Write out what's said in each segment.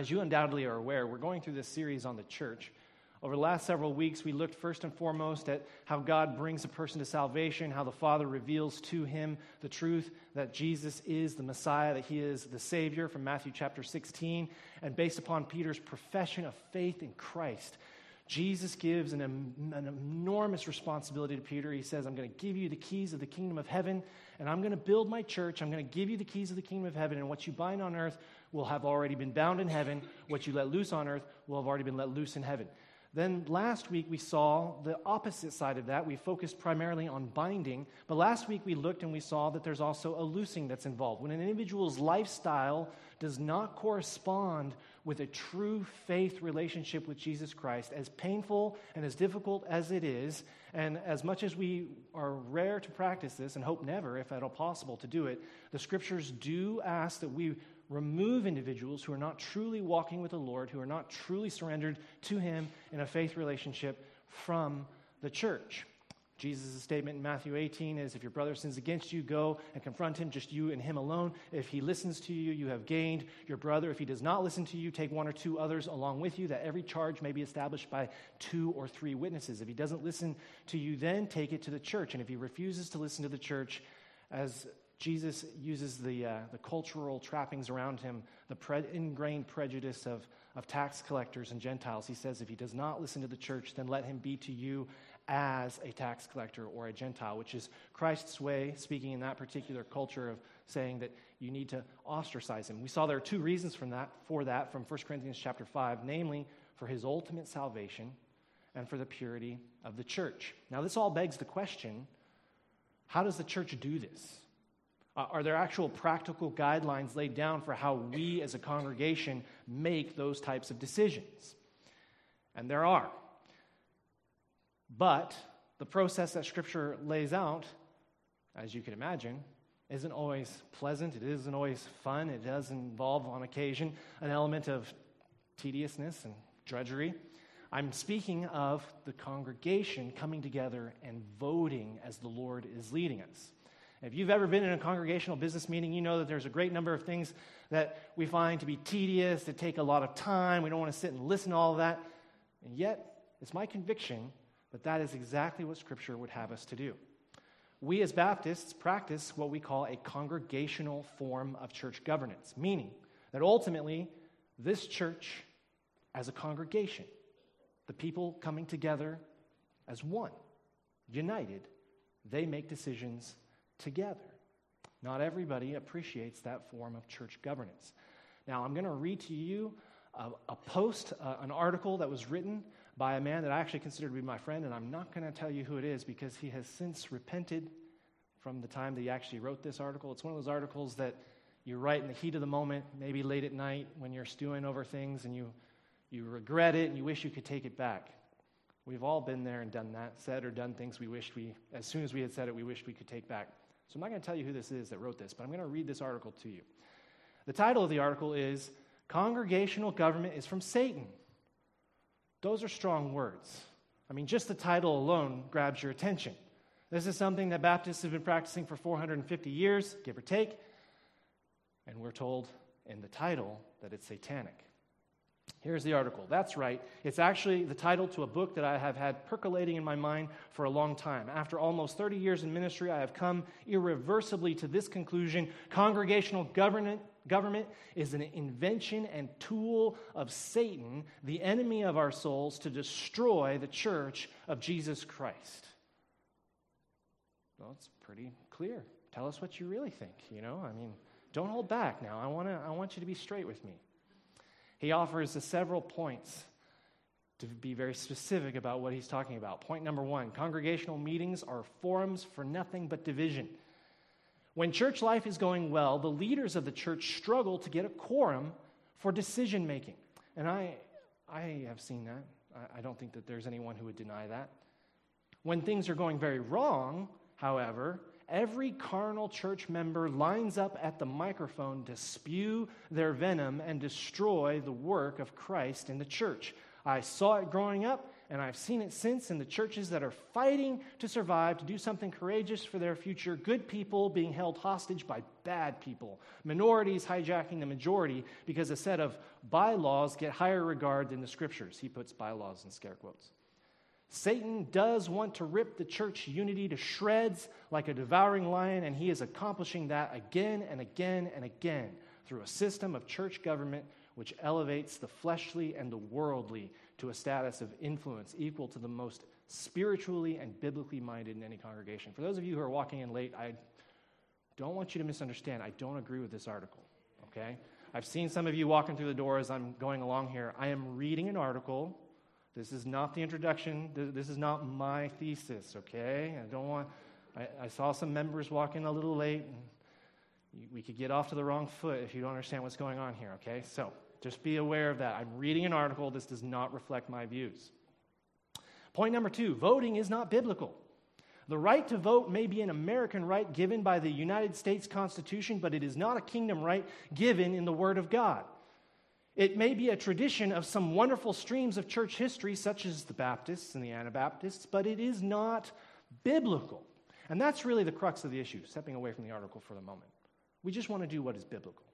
as you undoubtedly are aware, we're going through this series on the church. Over the last several weeks, we looked first and foremost at how God brings a person to salvation, how the Father reveals to him the truth that Jesus is the Messiah, that he is the Savior from Matthew chapter 16. And based upon Peter's profession of faith in Christ, Jesus gives an, an, enormous responsibility to Peter. He says, I'm going to give you the keys of the kingdom of heaven, and I'm going to build my church. I'm going to give you the keys of the kingdom of heaven, and what you bind on earth will have already been bound in heaven. What you let loose on earth will have already been let loose in heaven. Then last week we saw the opposite side of that. We focused primarily on binding, but last week we looked and we saw that there's also a loosing that's involved. When an individual's lifestyle does not correspond with a true faith relationship with Jesus Christ, as painful and as difficult as it is, and as much as we are rare to practice this and hope never, if at all possible, to do it, the scriptures do ask that we remove individuals who are not truly walking with the Lord, who are not truly surrendered to Him in a faith relationship from the church. Jesus' statement in Matthew 18 is if your brother sins against you, go and confront him, just you and him alone. If he listens to you, you have gained your brother. If he does not listen to you, take one or two others along with you, that every charge may be established by two or three witnesses. If he doesn't listen to you, then take it to the church. And if he refuses to listen to the church, as Jesus uses the, uh, the cultural trappings around him, the pre- ingrained prejudice of, of tax collectors and Gentiles. He says, if he does not listen to the church, then let him be to you as a tax collector or a Gentile, which is Christ's way, speaking in that particular culture, of saying that you need to ostracize him. We saw there are two reasons from that, for that from 1 Corinthians chapter 5, namely for his ultimate salvation and for the purity of the church. Now, this all begs the question how does the church do this? Uh, are there actual practical guidelines laid down for how we as a congregation make those types of decisions? And there are. But the process that Scripture lays out, as you can imagine, isn't always pleasant. It isn't always fun. It does involve, on occasion, an element of tediousness and drudgery. I'm speaking of the congregation coming together and voting as the Lord is leading us. If you've ever been in a congregational business meeting, you know that there's a great number of things that we find to be tedious, that take a lot of time. We don't want to sit and listen to all of that. And yet, it's my conviction that that is exactly what Scripture would have us to do. We as Baptists practice what we call a congregational form of church governance, meaning that ultimately, this church, as a congregation, the people coming together as one, united, they make decisions together. Not everybody appreciates that form of church governance. Now, I'm going to read to you a, a post, uh, an article that was written by a man that I actually consider to be my friend, and I'm not going to tell you who it is because he has since repented from the time that he actually wrote this article. It's one of those articles that you write in the heat of the moment, maybe late at night when you're stewing over things and you, you regret it and you wish you could take it back. We've all been there and done that, said or done things we wished we, as soon as we had said it, we wished we could take back. So I'm not going to tell you who this is that wrote this, but I'm going to read this article to you. The title of the article is Congregational Government is from Satan. Those are strong words. I mean, just the title alone grabs your attention. This is something that Baptists have been practicing for 450 years, give or take, and we're told in the title that it's satanic. Here's the article. That's right. It's actually the title to a book that I have had percolating in my mind for a long time. After almost 30 years in ministry, I have come irreversibly to this conclusion congregational government, government is an invention and tool of Satan, the enemy of our souls, to destroy the church of Jesus Christ. Well, it's pretty clear. Tell us what you really think, you know? I mean, don't hold back now. I, wanna, I want you to be straight with me. He offers several points to be very specific about what he's talking about. Point number one congregational meetings are forums for nothing but division. When church life is going well, the leaders of the church struggle to get a quorum for decision making. And I, I have seen that. I, I don't think that there's anyone who would deny that. When things are going very wrong, however, every carnal church member lines up at the microphone to spew their venom and destroy the work of Christ in the church. I saw it growing up, and I've seen it since in the churches that are fighting to survive, to do something courageous for their future, good people being held hostage by bad people, minorities hijacking the majority because a set of bylaws get higher regard than the scriptures. He puts bylaws in scare quotes. Satan does want to rip the church unity to shreds like a devouring lion, and he is accomplishing that again and again and again through a system of church government which elevates the fleshly and the worldly to a status of influence equal to the most spiritually and biblically minded in any congregation. For those of you who are walking in late, I don't want you to misunderstand. I don't agree with this article, okay? I've seen some of you walking through the door as I'm going along here. I am reading an article. This is not the introduction. This is not my thesis, okay? I don't want. I, I saw some members walking a little late. we could get off to the wrong foot if you don't understand what's going on here, okay? So, just be aware of that. I'm reading an article. This does not reflect my views. Point number two voting is not biblical. The right to vote may be an American right given by the United States Constitution, but it is not a kingdom right given in the Word of God. It may be a tradition of some wonderful streams of church history, such as the Baptists and the Anabaptists, but it is not biblical. And that's really the crux of the issue, stepping away from the article for the moment. We just want to do what is biblical.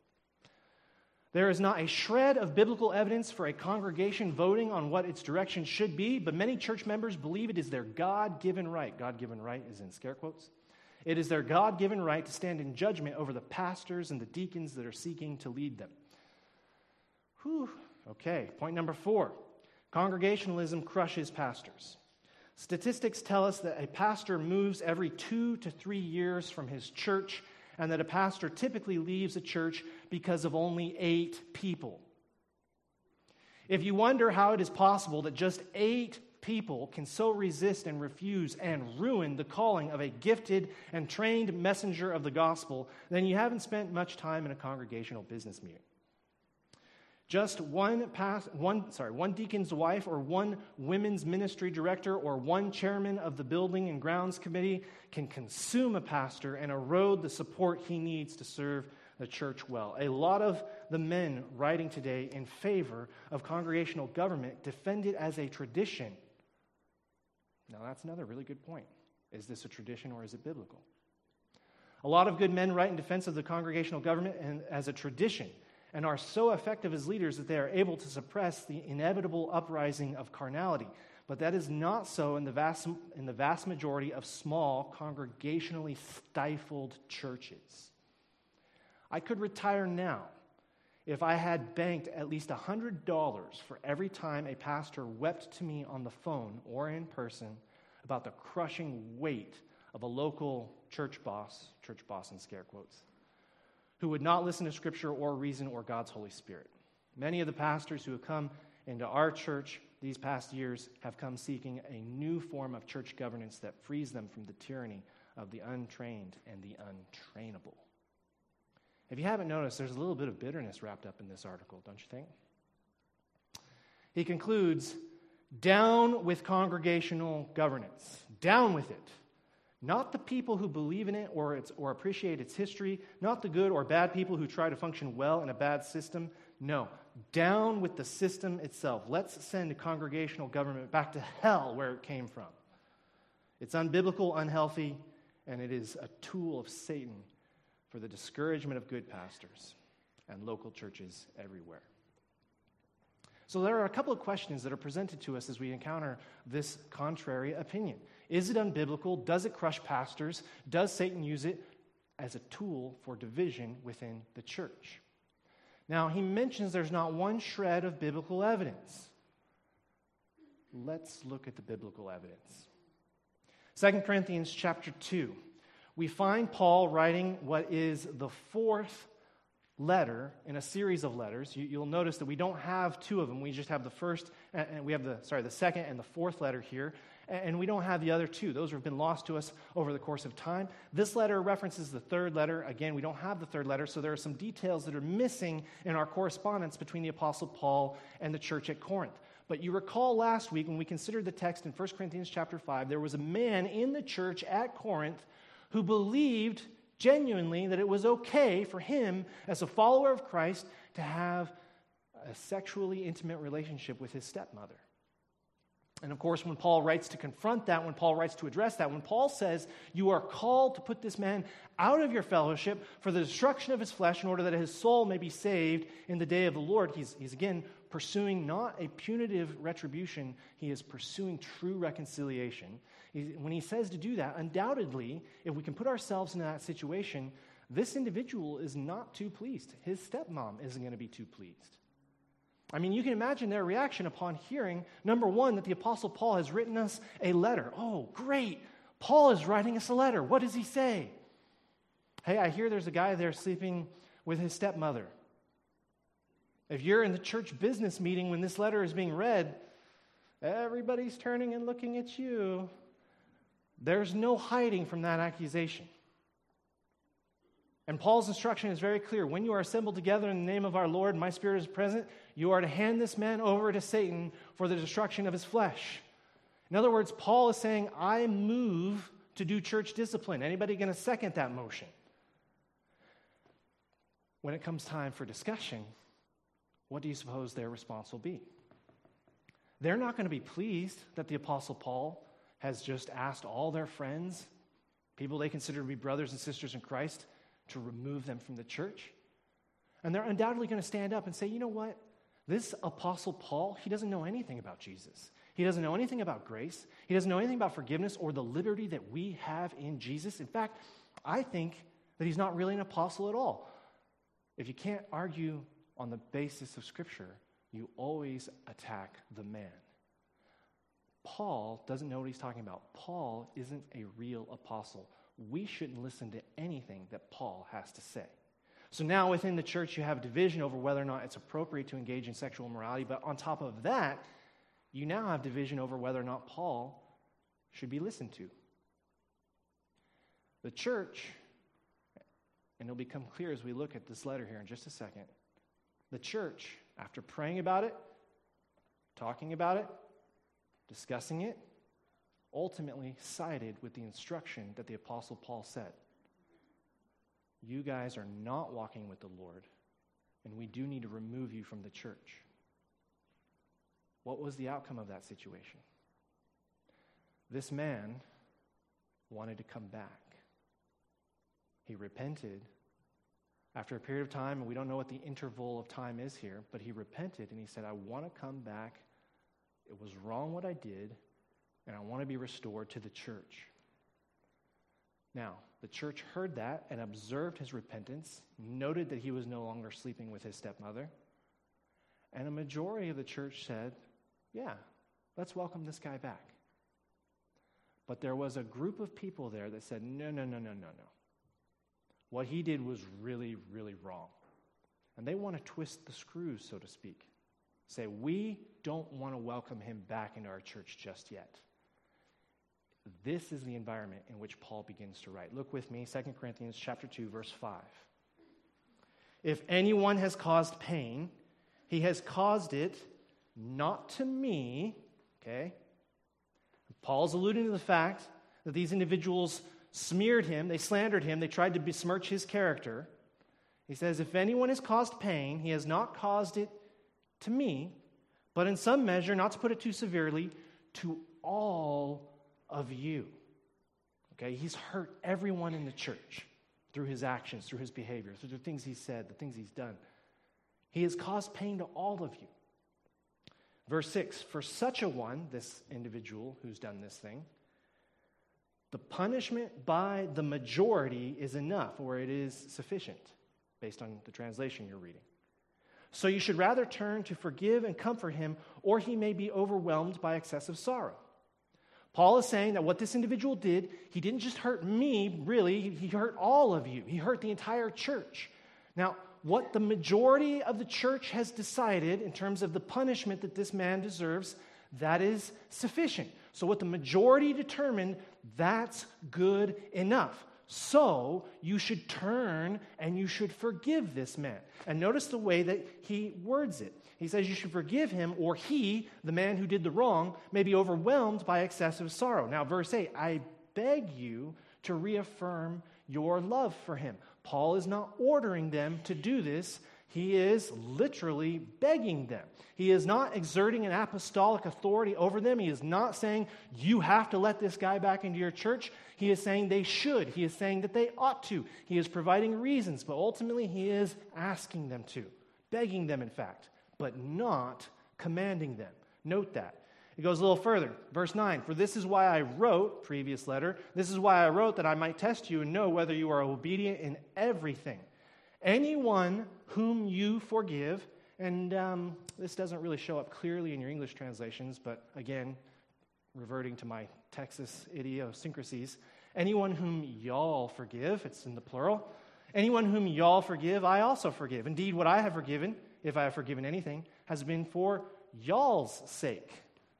There is not a shred of biblical evidence for a congregation voting on what its direction should be, but many church members believe it is their God given right. God given right is in scare quotes. It is their God given right to stand in judgment over the pastors and the deacons that are seeking to lead them. Whew. Okay, point number four congregationalism crushes pastors. Statistics tell us that a pastor moves every two to three years from his church and that a pastor typically leaves a church because of only eight people. If you wonder how it is possible that just eight people can so resist and refuse and ruin the calling of a gifted and trained messenger of the gospel, then you haven't spent much time in a congregational business meeting. Just one, past, one, sorry, one deacon's wife or one women's ministry director or one chairman of the building and grounds committee can consume a pastor and erode the support he needs to serve the church well. A lot of the men writing today in favor of congregational government defend it as a tradition. Now, that's another really good point. Is this a tradition or is it biblical? A lot of good men write in defense of the congregational government and as a tradition and are so effective as leaders that they are able to suppress the inevitable uprising of carnality. But that is not so in the vast, in the vast majority of small, congregationally stifled churches. I could retire now if I had banked at least $100 for every time a pastor wept to me on the phone or in person about the crushing weight of a local church boss, church boss in scare quotes, who would not listen to Scripture or reason or God's Holy Spirit. Many of the pastors who have come into our church these past years have come seeking a new form of church governance that frees them from the tyranny of the untrained and the untrainable. If you haven't noticed, there's a little bit of bitterness wrapped up in this article, don't you think? He concludes down with congregational governance, down with it. Not the people who believe in it or, or appreciate its history, not the good or bad people who try to function well in a bad system. No, down with the system itself. Let's send congregational government back to hell where it came from. It's unbiblical, unhealthy, and it is a tool of Satan for the discouragement of good pastors and local churches everywhere. So, there are a couple of questions that are presented to us as we encounter this contrary opinion. Is it unbiblical? Does it crush pastors? Does Satan use it as a tool for division within the church? Now, he mentions there's not one shred of biblical evidence. Let's look at the biblical evidence. 2 Corinthians chapter 2. We find Paul writing what is the fourth letter in a series of letters. You, will notice that we don't have two of them. We just have the first, and we have the, sorry, the second and the fourth letter here. And we don't have the other two. Those have been lost to us over the course of time. This letter references the third letter. Again, we don't have the third letter, so there are some details that are missing in our correspondence between the Apostle Paul and the church at Corinth. But you recall last week when we considered the text in 1 Corinthians chapter 5, there was a man in the church at Corinth who believed genuinely that it was okay for him, as a follower of Christ, to have a sexually intimate relationship with his stepmother. And of course, when Paul writes to confront that, when Paul writes to address that, when Paul says, You are called to put this man out of your fellowship for the destruction of his flesh in order that his soul may be saved in the day of the Lord, he's, he's again pursuing not a punitive retribution, he is pursuing true reconciliation. He, when he says to do that, undoubtedly, if we can put ourselves in that situation, this individual is not too pleased. His stepmom isn't going to be too pleased. I mean, you can imagine their reaction upon hearing, number one, that the Apostle Paul has written us a letter. Oh, great. Paul is writing us a letter. What does he say? Hey, I hear there's a guy there sleeping with his stepmother. If you're in the church business meeting when this letter is being read, everybody's turning and looking at you. There's no hiding from that accusation. And Paul's instruction is very clear. When you are assembled together in the name of our Lord, my spirit is present, you are to hand this man over to Satan for the destruction of his flesh. In other words, Paul is saying, I move to do church discipline. Anybody going to second that motion? When it comes time for discussion, what do you suppose their response will be? They're not going to be pleased that the Apostle Paul has just asked all their friends, people they consider to be brothers and sisters in Christ, to remove them from the church. And they're undoubtedly going to stand up and say, you know what? This apostle Paul, he doesn't know anything about Jesus. He doesn't know anything about grace. He doesn't know anything about forgiveness or the liberty that we have in Jesus. In fact, I think that he's not really an apostle at all. If you can't argue on the basis of Scripture, you always attack the man. Paul doesn't know what he's talking about. Paul isn't a real apostle we shouldn't listen to anything that Paul has to say. So now within the church, you have division over whether or not it's appropriate to engage in sexual immorality. But on top of that, you now have division over whether or not Paul should be listened to. The church, and it'll become clear as we look at this letter here in just a second, the church, after praying about it, talking about it, discussing it, ultimately sided with the instruction that the Apostle Paul said. You guys are not walking with the Lord, and we do need to remove you from the church. What was the outcome of that situation? This man wanted to come back. He repented after a period of time, and we don't know what the interval of time is here, but he repented and he said, I want to come back. It was wrong what I did and I want to be restored to the church. Now, the church heard that and observed his repentance, noted that he was no longer sleeping with his stepmother, and a majority of the church said, Yeah, let's welcome this guy back. But there was a group of people there that said, No, no, no, no, no, no. What he did was really, really wrong. And they want to twist the screws, so to speak. Say, We don't want to welcome him back into our church just yet. This is the environment in which Paul begins to write. Look with me, 2 Corinthians chapter 2 verse 5. If anyone has caused pain, he has caused it not to me, okay? Paul's alluding to the fact that these individuals smeared him, they slandered him, they tried to besmirch his character. He says, If anyone has caused pain, he has not caused it to me, but in some measure, not to put it too severely, to all of you. Okay, he's hurt everyone in the church through his actions, through his behavior, through the things he said, the things he's done. He has caused pain to all of you. Verse 6 For such a one, this individual who's done this thing, the punishment by the majority is enough, or it is sufficient, based on the translation you're reading. So you should rather turn to forgive and comfort him, or he may be overwhelmed by excessive sorrow. Paul is saying that what this individual did, he didn't just hurt me, really, he hurt all of you. He hurt the entire church. Now, what the majority of the church has decided in terms of the punishment that this man deserves, that is sufficient. So, what the majority determined, that's good enough. So, you should turn and you should forgive this man. And notice the way that he words it. He says you should forgive him, or he, the man who did the wrong, may be overwhelmed by excessive sorrow. Now, verse 8 I beg you to reaffirm your love for him. Paul is not ordering them to do this, He is literally begging them. He is not exerting an apostolic authority over them. He is not saying, you have to let this guy back into your church. He is saying they should. He is saying that they ought to. He is providing reasons, but ultimately he is asking them to, begging them, in fact, but not commanding them. Note that. It goes a little further. Verse 9 For this is why I wrote, previous letter, this is why I wrote that I might test you and know whether you are obedient in everything. Anyone whom you forgive, and um, this doesn't really show up clearly in your English translations, but again, reverting to my Texas idiosyncrasies, anyone whom y'all forgive, it's in the plural, anyone whom y'all forgive, I also forgive. Indeed, what I have forgiven, if I have forgiven anything, has been for y'all's sake.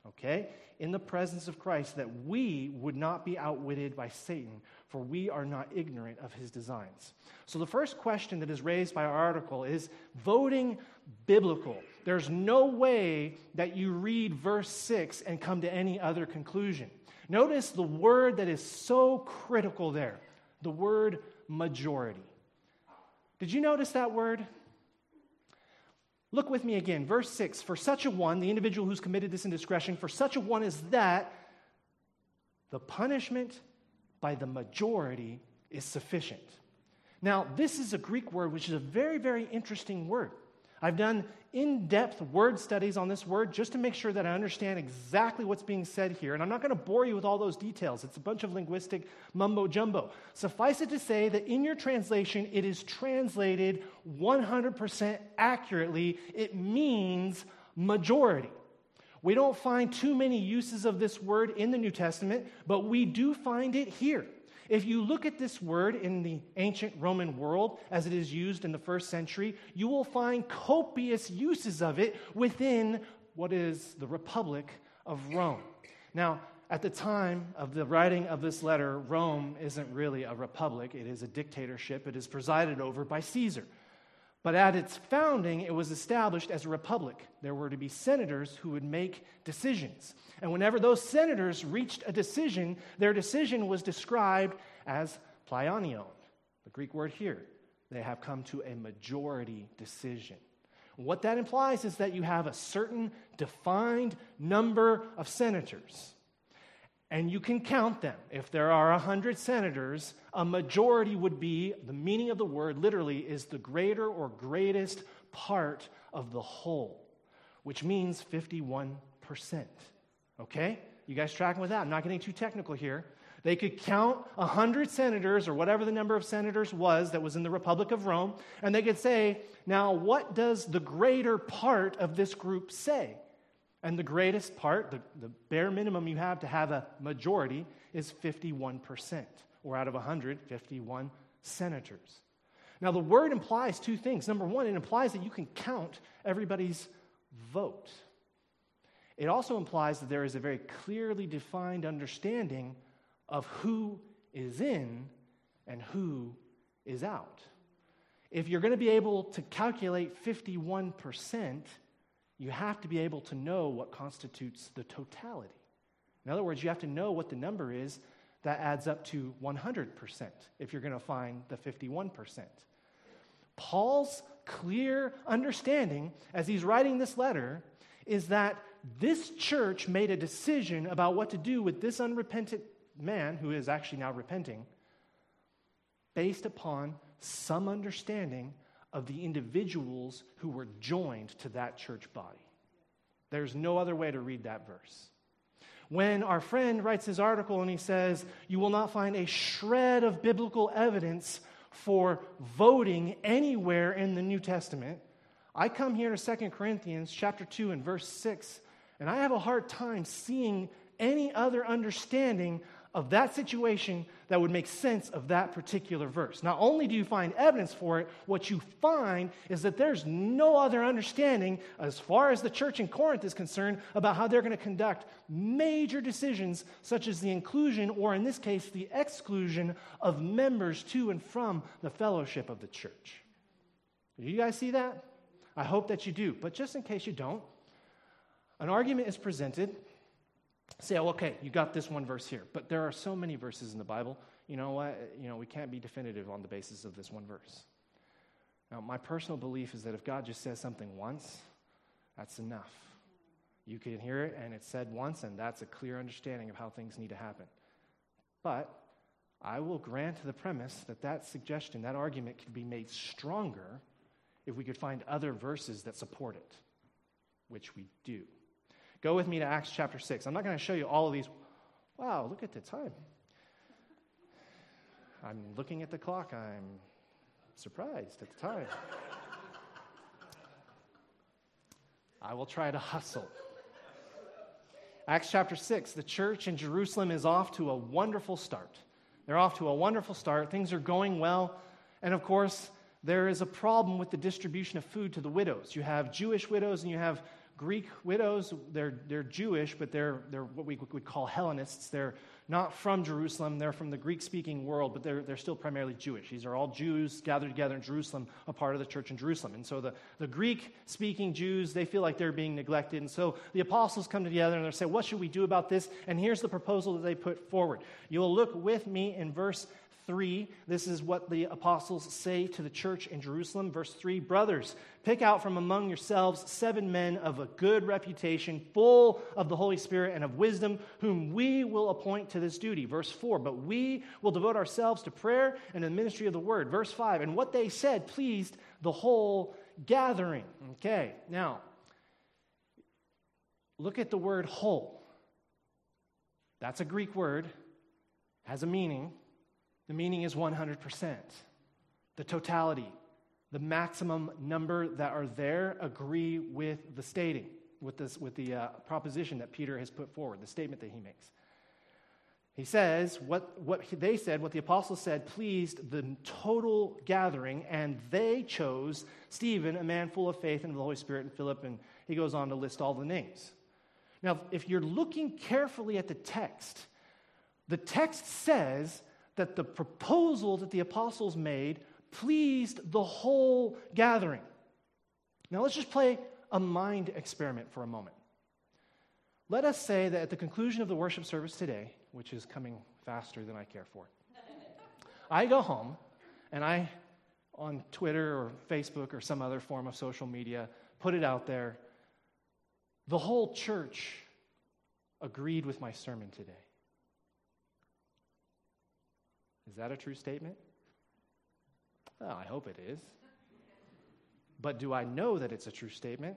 Okay? In the presence of Christ, that we would not be outwitted by Satan, for we are not ignorant of his designs. So, the first question that is raised by our article is voting biblical? There's no way that you read verse 6 and come to any other conclusion. Notice the word that is so critical there the word majority. Did you notice that word? Look with me again, verse 6. For such a one, the individual who's committed this indiscretion, for such a one as that the punishment by the majority is sufficient. Now, this is a Greek word which is a very, very interesting word. I've done in depth word studies on this word just to make sure that I understand exactly what's being said here. And I'm not going to bore you with all those details, it's a bunch of linguistic mumbo jumbo. Suffice it to say that in your translation, it is translated 100% accurately. It means majority. We don't find too many uses of this word in the New Testament, but we do find it here. If you look at this word in the ancient Roman world as it is used in the first century, you will find copious uses of it within what is the Republic of Rome. Now, at the time of the writing of this letter, Rome isn't really a republic, it is a dictatorship. It is presided over by Caesar. But at its founding, it was established as a republic. There were to be senators who would make decisions. And whenever those senators reached a decision, their decision was described as plaionion, the Greek word here. They have come to a majority decision. What that implies is that you have a certain defined number of senators and you can count them. If there are 100 senators, a majority would be, the meaning of the word literally is the greater or greatest part of the whole, which means 51%. Okay? You guys tracking with that? I'm not getting too technical here. They could count 100 senators or whatever the number of senators was that was in the Republic of Rome, and they could say, now, what does the greater part of this group say? And the greatest part, the, the bare minimum you have to have a majority, is 51%, or out of 100, 51 senators. Now, the word implies two things. Number one, it implies that you can count everybody's vote. It also implies that there is a very clearly defined understanding of who is in and who is out. If you're going to be able to calculate 51%, you have to be able to know what constitutes the totality. In other words, you have to know what the number is that adds up to 100% if you're going to find the 51%. Paul's clear understanding as he's writing this letter is that this church made a decision about what to do with this unrepentant man who is actually now repenting based upon some understanding of the individuals who were joined to that church body. There's no other way to read that verse. When our friend writes his article and he says, You will not find a shred of biblical evidence for voting anywhere in the New Testament, I come here to 2 Corinthians chapter 2 and verse 6, and I have a hard time seeing any other understanding of that situation that would make sense of that particular verse. Not only do you find evidence for it, what you find is that there's no other understanding, as far as the church in Corinth is concerned, about how they're going to conduct major decisions, such as the inclusion, or in this case, the exclusion of members to and from the fellowship of the church. Do you guys see that? I hope that you do. But just in case you don't, an argument is presented say, oh, okay, you got this one verse here, but there are so many verses in the Bible. You know what? You know, we can't be definitive on the basis of this one verse. Now, my personal belief is that if God just says something once, that's enough. You can hear it and it's said once, and that's a clear understanding of how things need to happen. But I will grant the premise that that suggestion, that argument, could be made stronger if we could find other verses that support it, which we do. Go with me to Acts chapter 6. I'm not going to show you all of these. Wow, look at the time. I'm looking at the clock. I'm surprised at the time. I will try to hustle. Acts chapter 6, the church in Jerusalem is off to a wonderful start. They're off to a wonderful start. Things are going well. And of course, there is a problem with the distribution of food to the widows. You have Jewish widows and you have Greek widows. They're, they're Jewish, but they're, they're what we would call Hellenists. They're not from Jerusalem. They're from the Greek speaking world, but they're, they're still primarily Jewish. These are all Jews gathered together in Jerusalem, a part of the church in Jerusalem. And so the, the Greek speaking Jews, they feel like they're being neglected. And so the apostles come together and they say, What should we do about this? And here's the proposal that they put forward. You'll look with me in verse 3, this is what the apostles say to the church in Jerusalem. Verse 3 Brothers, pick out from among yourselves seven men of a good reputation, full of the Holy Spirit and of wisdom, whom we will appoint to this duty. Verse 4 But we will devote ourselves to prayer and the ministry of the word. Verse 5 And what they said pleased the whole gathering. Okay, now, look at the word whole. That's a Greek word, has a meaning. The meaning is 100%. The totality, the maximum number that are there agree with the stating, with, this, with the uh, proposition that Peter has put forward, the statement that he makes. He says, what, what they said, what the apostles said, pleased the total gathering, and they chose Stephen, a man full of faith and of the Holy Spirit, and Philip, and he goes on to list all the names. Now, if you're looking carefully at the text, the text says that the proposal that the apostles made pleased the whole gathering. Now, let's just play a mind experiment for a moment. Let us say that at the conclusion of the worship service today, which is coming faster than I care for, I go home and I, on Twitter or Facebook or some other form of social media, put it out there. The whole church agreed with my sermon today. Is that a true statement? Well, I hope it is. But do I know that it's a true statement?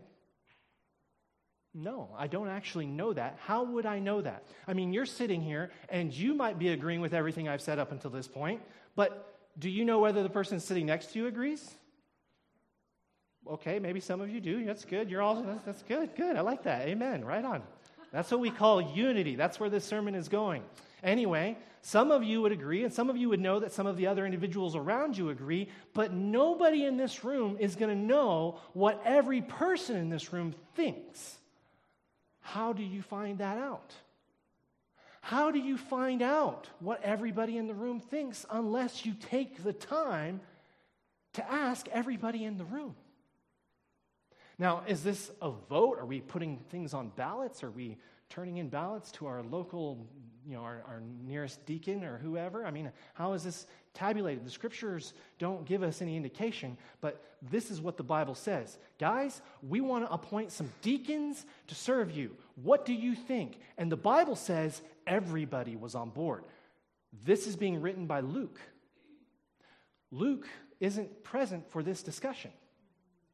No, I don't actually know that. How would I know that? I mean, you're sitting here and you might be agreeing with everything I've said up until this point, but do you know whether the person sitting next to you agrees? Okay, maybe some of you do. That's good. You're all that's, that's good. Good. I like that. Amen. Right on. That's what we call unity. That's where this sermon is going. Anyway, some of you would agree, and some of you would know that some of the other individuals around you agree, but nobody in this room is going to know what every person in this room thinks. How do you find that out? How do you find out what everybody in the room thinks unless you take the time to ask everybody in the room? Now, is this a vote? Are we putting things on ballots? Are we turning in ballots to our local you know, our, our nearest deacon or whoever? I mean, how is this tabulated? The scriptures don't give us any indication, but this is what the Bible says. Guys, we want to appoint some deacons to serve you. What do you think? And the Bible says everybody was on board. This is being written by Luke. Luke isn't present for this discussion.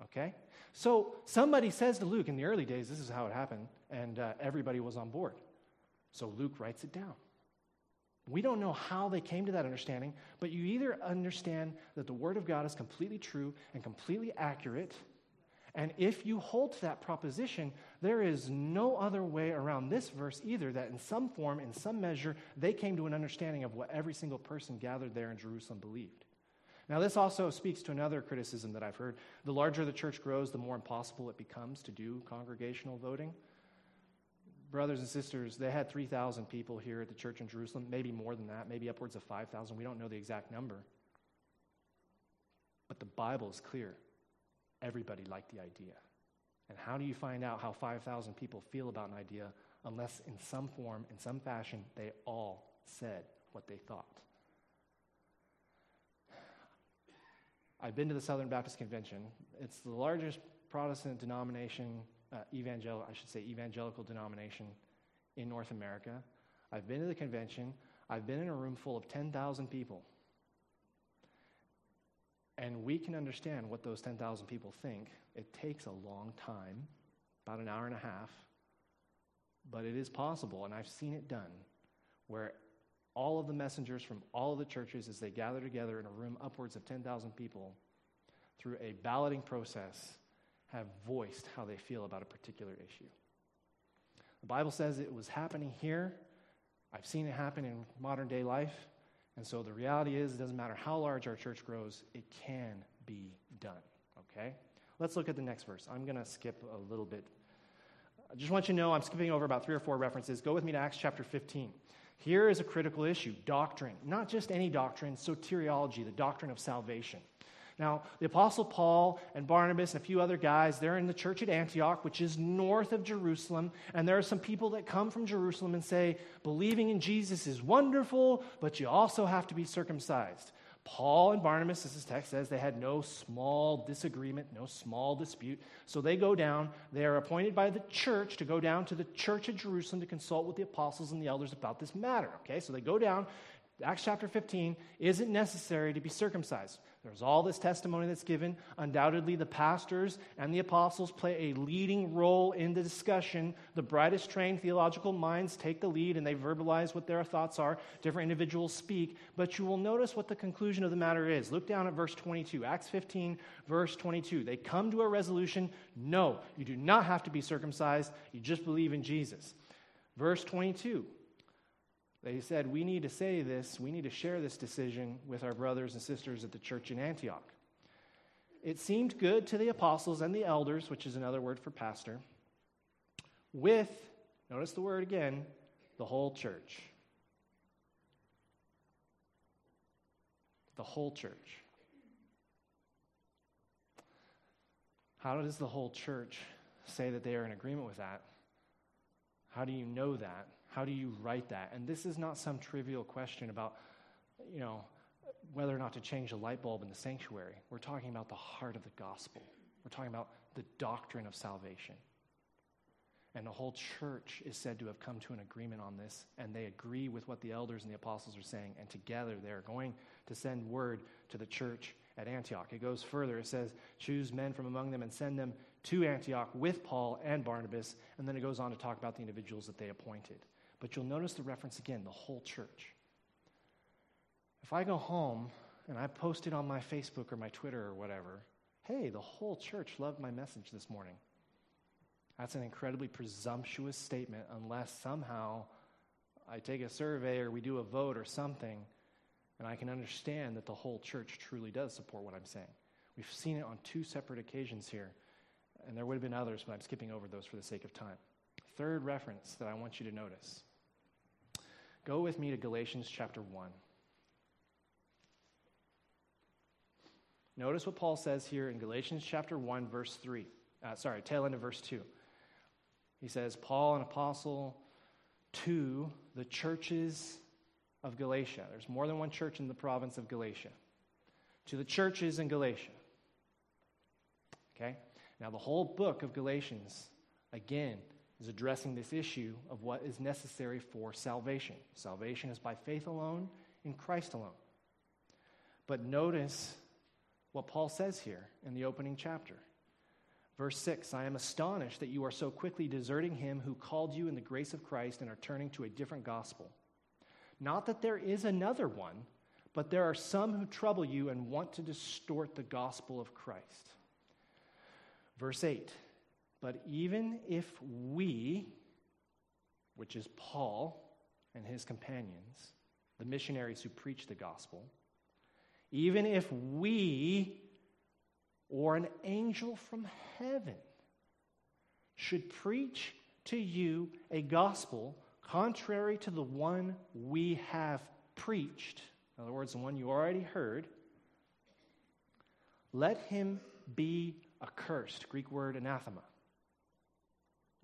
Okay? So somebody says to Luke in the early days, this is how it happened, and uh, everybody was on board. So Luke writes it down. We don't know how they came to that understanding, but you either understand that the Word of God is completely true and completely accurate, and if you hold to that proposition, there is no other way around this verse either, that in some form, in some measure, they came to an understanding of what every single person gathered there in Jerusalem believed. Now, this also speaks to another criticism that I've heard. The larger the church grows, the more impossible it becomes to do congregational voting brothers and sisters, they had 3,000 people here at the church in Jerusalem, maybe more than that, maybe upwards of 5,000. We don't know the exact number. But the Bible is clear. Everybody liked the idea. And how do you find out how 5,000 people feel about an idea unless, in some form, in some fashion, they all said what they thought? I've been to the Southern Baptist Convention. It's the largest Protestant denomination, uh, evangelical, I should say, evangelical denomination in North America. I've been to the convention. I've been in a room full of 10,000 people. And we can understand what those 10,000 people think. It takes a long time, about an hour and a half, but it is possible, and I've seen it done, where all of the messengers from all of the churches, as they gather together in a room upwards of 10,000 people, through a balloting process, have voiced how they feel about a particular issue. The Bible says it was happening here. I've seen it happen in modern day life. And so the reality is, it doesn't matter how large our church grows, it can be done. Okay? Let's look at the next verse. I'm going to skip a little bit. I just want you to know I'm skipping over about three or four references. Go with me to Acts chapter 15. Here is a critical issue doctrine, not just any doctrine, soteriology, the doctrine of salvation. Now, the Apostle Paul and Barnabas and a few other guys, they're in the church at Antioch, which is north of Jerusalem. And there are some people that come from Jerusalem and say, believing in Jesus is wonderful, but you also have to be circumcised. Paul and Barnabas, as this text says, they had no small disagreement, no small dispute. So they go down. They are appointed by the church to go down to the church at Jerusalem to consult with the apostles and the elders about this matter. Okay, so they go down. Acts chapter 15 isn't necessary to be circumcised. There's all this testimony that's given. Undoubtedly, the pastors and the apostles play a leading role in the discussion. The brightest trained theological minds take the lead and they verbalize what their thoughts are. Different individuals speak. But you will notice what the conclusion of the matter is. Look down at verse 22, Acts 15, verse 22. They come to a resolution no, you do not have to be circumcised, you just believe in Jesus. Verse 22 they said, We need to say this, we need to share this decision with our brothers and sisters at the church in Antioch. It seemed good to the apostles and the elders, which is another word for pastor, with, notice the word again, the whole church. The whole church. How does the whole church say that they are in agreement with that? How do you know that? How do you write that? And this is not some trivial question about, you know, whether or not to change a light bulb in the sanctuary. We're talking about the heart of the gospel. We're talking about the doctrine of salvation. And the whole church is said to have come to an agreement on this, and they agree with what the elders and the apostles are saying, and together they're going to send word to the church at Antioch. It goes further. It says, Choose men from among them and send them to Antioch with Paul and Barnabas. And then it goes on to talk about the individuals that they appointed. But you'll notice the reference again the whole church. If I go home and I post it on my Facebook or my Twitter or whatever, hey, the whole church loved my message this morning. That's an incredibly presumptuous statement unless somehow I take a survey or we do a vote or something and I can understand that the whole church truly does support what I'm saying. We've seen it on two separate occasions here, and there would have been others, but I'm skipping over those for the sake of time. Third reference that I want you to notice. Go with me to Galatians chapter 1. Notice what Paul says here in Galatians chapter 1, verse 3. Uh, sorry, tail end of verse 2. He says, Paul, an apostle to the churches of Galatia. There's more than one church in the province of Galatia. To the churches in Galatia. Okay? Now, the whole book of Galatians, again, is addressing this issue of what is necessary for salvation. Salvation is by faith alone, in Christ alone. But notice what Paul says here in the opening chapter. Verse 6 I am astonished that you are so quickly deserting him who called you in the grace of Christ and are turning to a different gospel. Not that there is another one, but there are some who trouble you and want to distort the gospel of Christ. Verse 8 but even if we, which is Paul and his companions, the missionaries who preach the gospel, even if we or an angel from heaven should preach to you a gospel contrary to the one we have preached, in other words, the one you already heard, let him be accursed. Greek word anathema.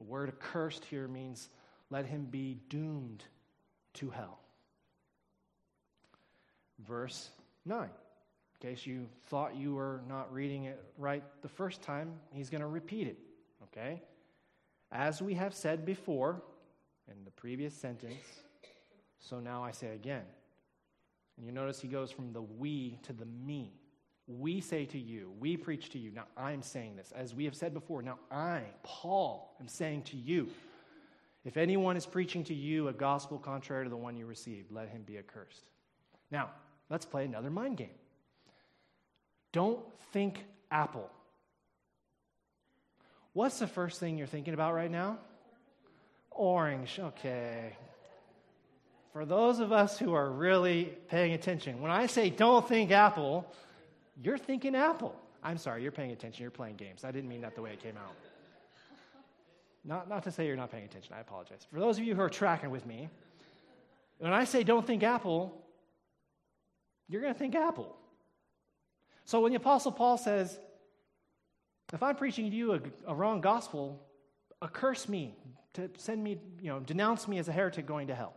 The word accursed here means let him be doomed to hell. Verse 9. In case you thought you were not reading it right the first time, he's going to repeat it. Okay? As we have said before in the previous sentence, so now I say again. And you notice he goes from the we to the me. We say to you, we preach to you. Now I'm saying this. As we have said before, now I, Paul, am saying to you. If anyone is preaching to you a gospel contrary to the one you received, let him be accursed. Now, let's play another mind game. Don't think apple. What's the first thing you're thinking about right now? Orange. Okay. For those of us who are really paying attention, when I say don't think apple, you're thinking apple. I'm sorry, you're paying attention. You're playing games. I didn't mean that the way it came out. Not, not to say you're not paying attention. I apologize. For those of you who are tracking with me, when I say don't think apple, you're going to think apple. So when the Apostle Paul says, if I'm preaching to you a, a wrong gospel, accurse me, to send me, you know, denounce me as a heretic going to hell.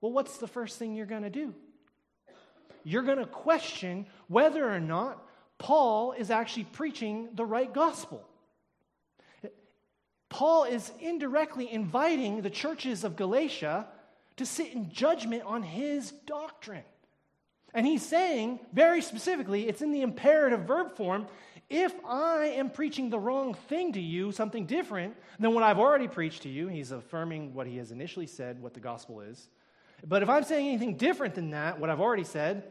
Well, what's the first thing you're going to do? You're going to question whether or not Paul is actually preaching the right gospel. Paul is indirectly inviting the churches of Galatia to sit in judgment on his doctrine. And he's saying, very specifically, it's in the imperative verb form if I am preaching the wrong thing to you, something different than what I've already preached to you, he's affirming what he has initially said, what the gospel is. But if I'm saying anything different than that, what I've already said,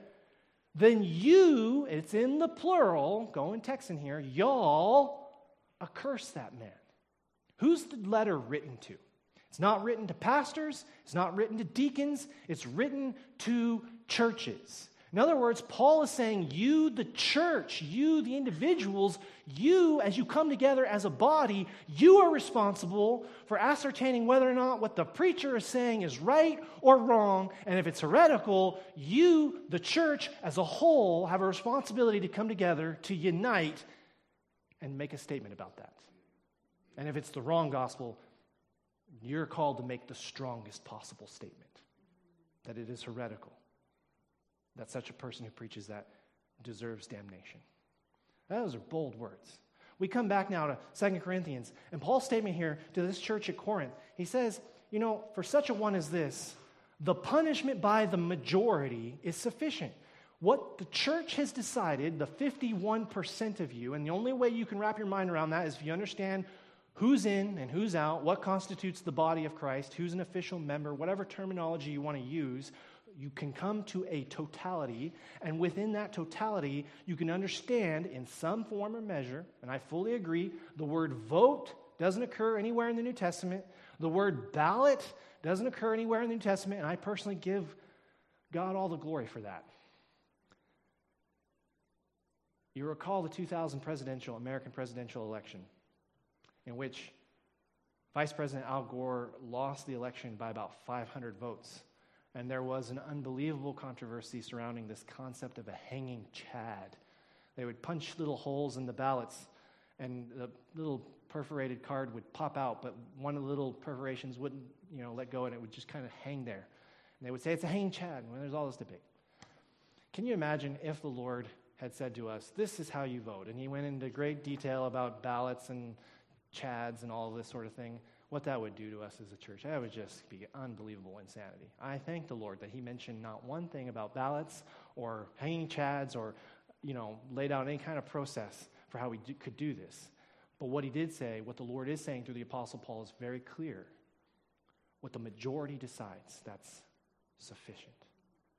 then you, it's in the plural, go in Texan here, y'all accurse that man. Who's the letter written to? It's not written to pastors, it's not written to deacons, it's written to churches. In other words, Paul is saying, you, the church, you, the individuals, you, as you come together as a body, you are responsible for ascertaining whether or not what the preacher is saying is right or wrong. And if it's heretical, you, the church as a whole, have a responsibility to come together to unite and make a statement about that. And if it's the wrong gospel, you're called to make the strongest possible statement that it is heretical that such a person who preaches that deserves damnation. Those are bold words. We come back now to Second Corinthians, and Paul's statement here to this church at Corinth, he says, You know, for such a one as this, the punishment by the majority is sufficient. What the church has decided, the 51% of you, and the only way you can wrap your mind around that is if you understand who's in and who's out, what constitutes the body of Christ, who's an official member, whatever terminology you want to use, you can come to a totality, and within that totality, you can understand in some form or measure, and I fully agree, the word vote doesn't occur anywhere in the New Testament. The word ballot doesn't occur anywhere in the New Testament, and I personally give God all the glory for that. You recall the 2000 presidential, American presidential election, in which Vice President Al Gore lost the election by about 500 votes and there was an unbelievable controversy surrounding this concept of a hanging chad. They would punch little holes in the ballots, and the little perforated card would pop out, but one of the little perforations wouldn't, you know, let go, and it would just kind of hang there. And they would say it's a hanging chad, and there's all this debate. Can you imagine if the Lord had said to us, "This is how you vote," and He went into great detail about ballots and chads and all this sort of thing? What that would do to us as a church. That would just be unbelievable insanity. I thank the Lord that He mentioned not one thing about ballots or hanging chads or, you know, laid out any kind of process for how we do, could do this. But what He did say, what the Lord is saying through the Apostle Paul is very clear. What the majority decides, that's sufficient.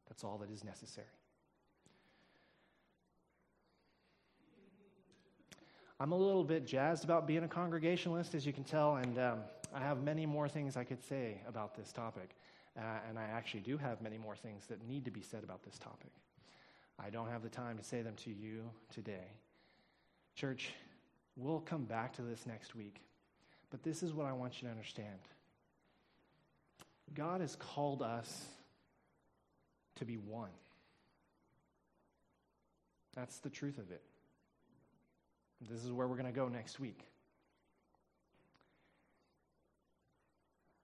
That's all that is necessary. I'm a little bit jazzed about being a congregationalist, as you can tell, and um, I have many more things I could say about this topic. Uh, and I actually do have many more things that need to be said about this topic. I don't have the time to say them to you today. Church, we'll come back to this next week. But this is what I want you to understand God has called us to be one. That's the truth of it. This is where we're going to go next week.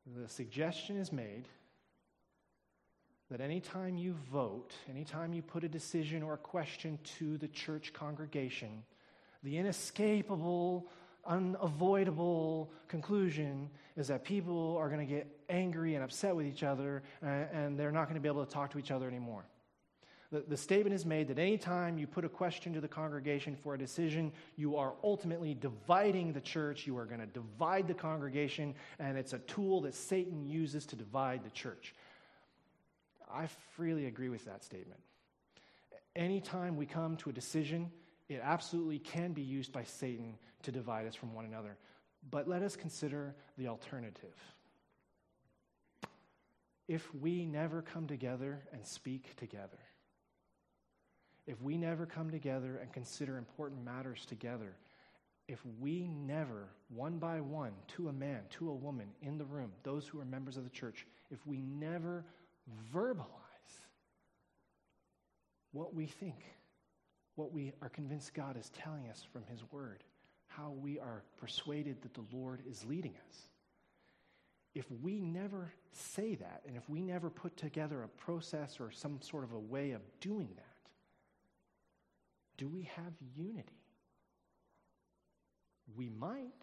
The suggestion is made that anytime you vote, anytime you put a decision or a question to the church congregation, the inescapable, unavoidable conclusion is that people are going to get angry and upset with each other uh, and they're not going to be able to talk to each other anymore. The, the statement is made that anytime you put a question to the congregation for a decision, you are ultimately dividing the church. You are going to divide the congregation, and it's a tool that Satan uses to divide the church. I freely agree with that statement. Anytime we come to a decision, it absolutely can be used by Satan to divide us from one another. But let us consider the alternative. If we never come together and speak together, if we never come together and consider important matters together, if we never, one by one, to a man, to a woman in the room, those who are members of the church, if we never verbalize what we think, what we are convinced God is telling us from His Word, how we are persuaded that the Lord is leading us. If we never say that, and if we never put together a process or some sort of a way of doing that, do we have unity? We might,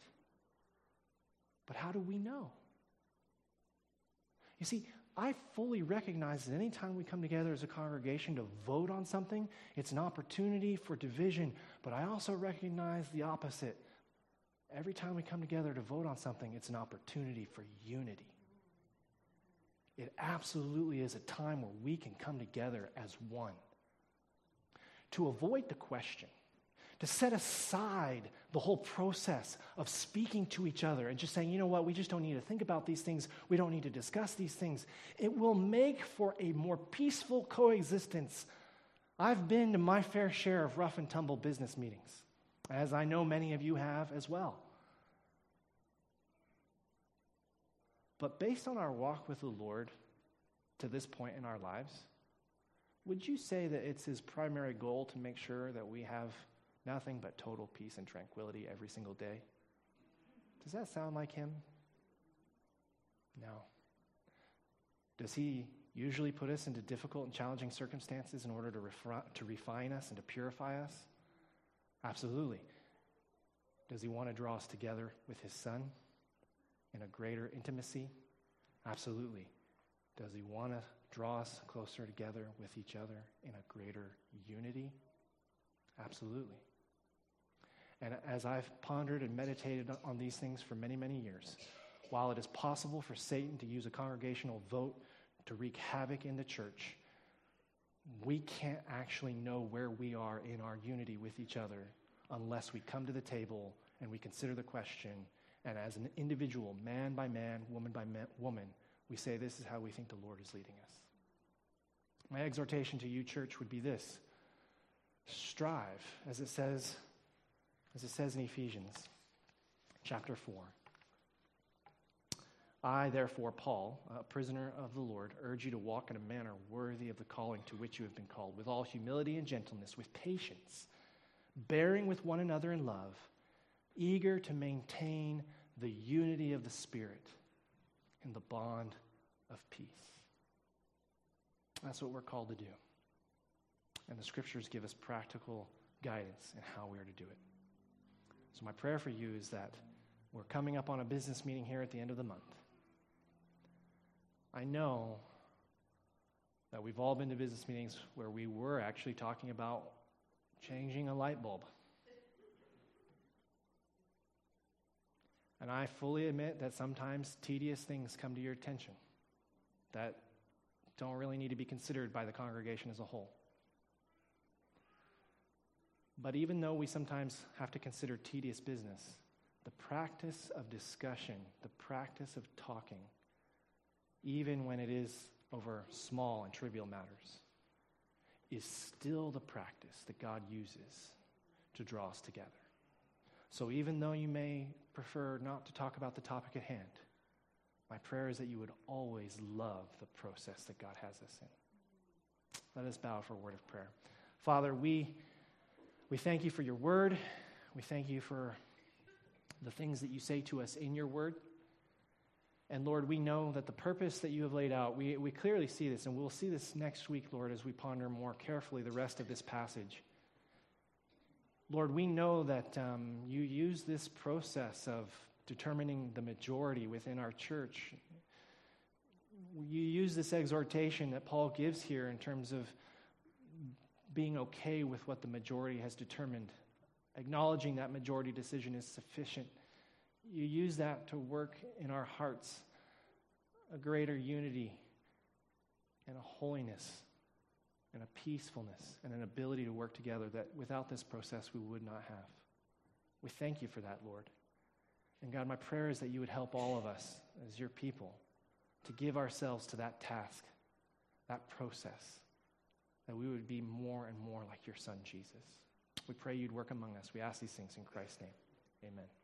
but how do we know? You see, I fully recognize that anytime we come together as a congregation to vote on something, it's an opportunity for division, but I also recognize the opposite. Every time we come together to vote on something, it's an opportunity for unity. It absolutely is a time where we can come together as one to avoid the question, to set aside the whole process of speaking to each other and just saying, you know what, we just don't need to think about these things, we don't need to discuss these things. It will make for a more peaceful coexistence. I've been to my fair share of rough and tumble business meetings, as I know many of you have as well. But based on our walk with the Lord to this point in our lives, would you say that it's his primary goal to make sure that we have nothing but total peace and tranquility every single day? Does that sound like him? No. Does he usually put us into difficult and challenging circumstances in order to, refi- to refine us and to purify us? Absolutely. Does he want to draw us together with his son in a greater intimacy? Absolutely. Does he want to draw us closer together with each other in a greater unity? Absolutely. And as I've pondered and meditated on these things for many, many years, while it is possible for Satan to use a congregational vote to wreak havoc in the church, we can't actually know where we are in our unity with each other unless we come to the table and we consider the question, and as an individual, man by man, woman by man, woman, we say, This is how we think the Lord is leading us. My exhortation to you, church, would be this strive, as it says, as it says in Ephesians chapter 4. I, therefore, Paul, a prisoner of the Lord, urge you to walk in a manner worthy of the calling to which you have been called, with all humility and gentleness, with patience, bearing with one another in love, eager to maintain the unity of the Spirit in the bond of peace. That's what we're called to do. And the scriptures give us practical guidance in how we are to do it. So, my prayer for you is that we're coming up on a business meeting here at the end of the month. I know that we've all been to business meetings where we were actually talking about changing a light bulb. And I fully admit that sometimes tedious things come to your attention that don't really need to be considered by the congregation as a whole. But even though we sometimes have to consider tedious business, the practice of discussion, the practice of talking, even when it is over small and trivial matters, is still the practice that God uses to draw us together. So even though you may prefer not to talk about the topic at hand, my prayer is that you would always love the process that God has us in. Let us bow for a word of prayer. Father, we, we thank you for your word. We thank you for the things that you say to us in your word. And Lord, we know that the purpose that you have laid out, we, we clearly see this, and we'll see this next week, Lord, as we ponder more carefully the rest of this passage. Lord, we know that um, you use this process of determining the majority within our church. You use this exhortation that Paul gives here in terms of being okay with what the majority has determined, acknowledging that majority decision is sufficient. You use that to work in our hearts a greater unity and a holiness and a peacefulness and an ability to work together that without this process we would not have. We thank you for that, Lord. And God, my prayer is that you would help all of us as your people to give ourselves to that task, that process, that we would be more and more like your Son, Jesus. We pray you'd work among us. We ask these things in Christ's name. Amen.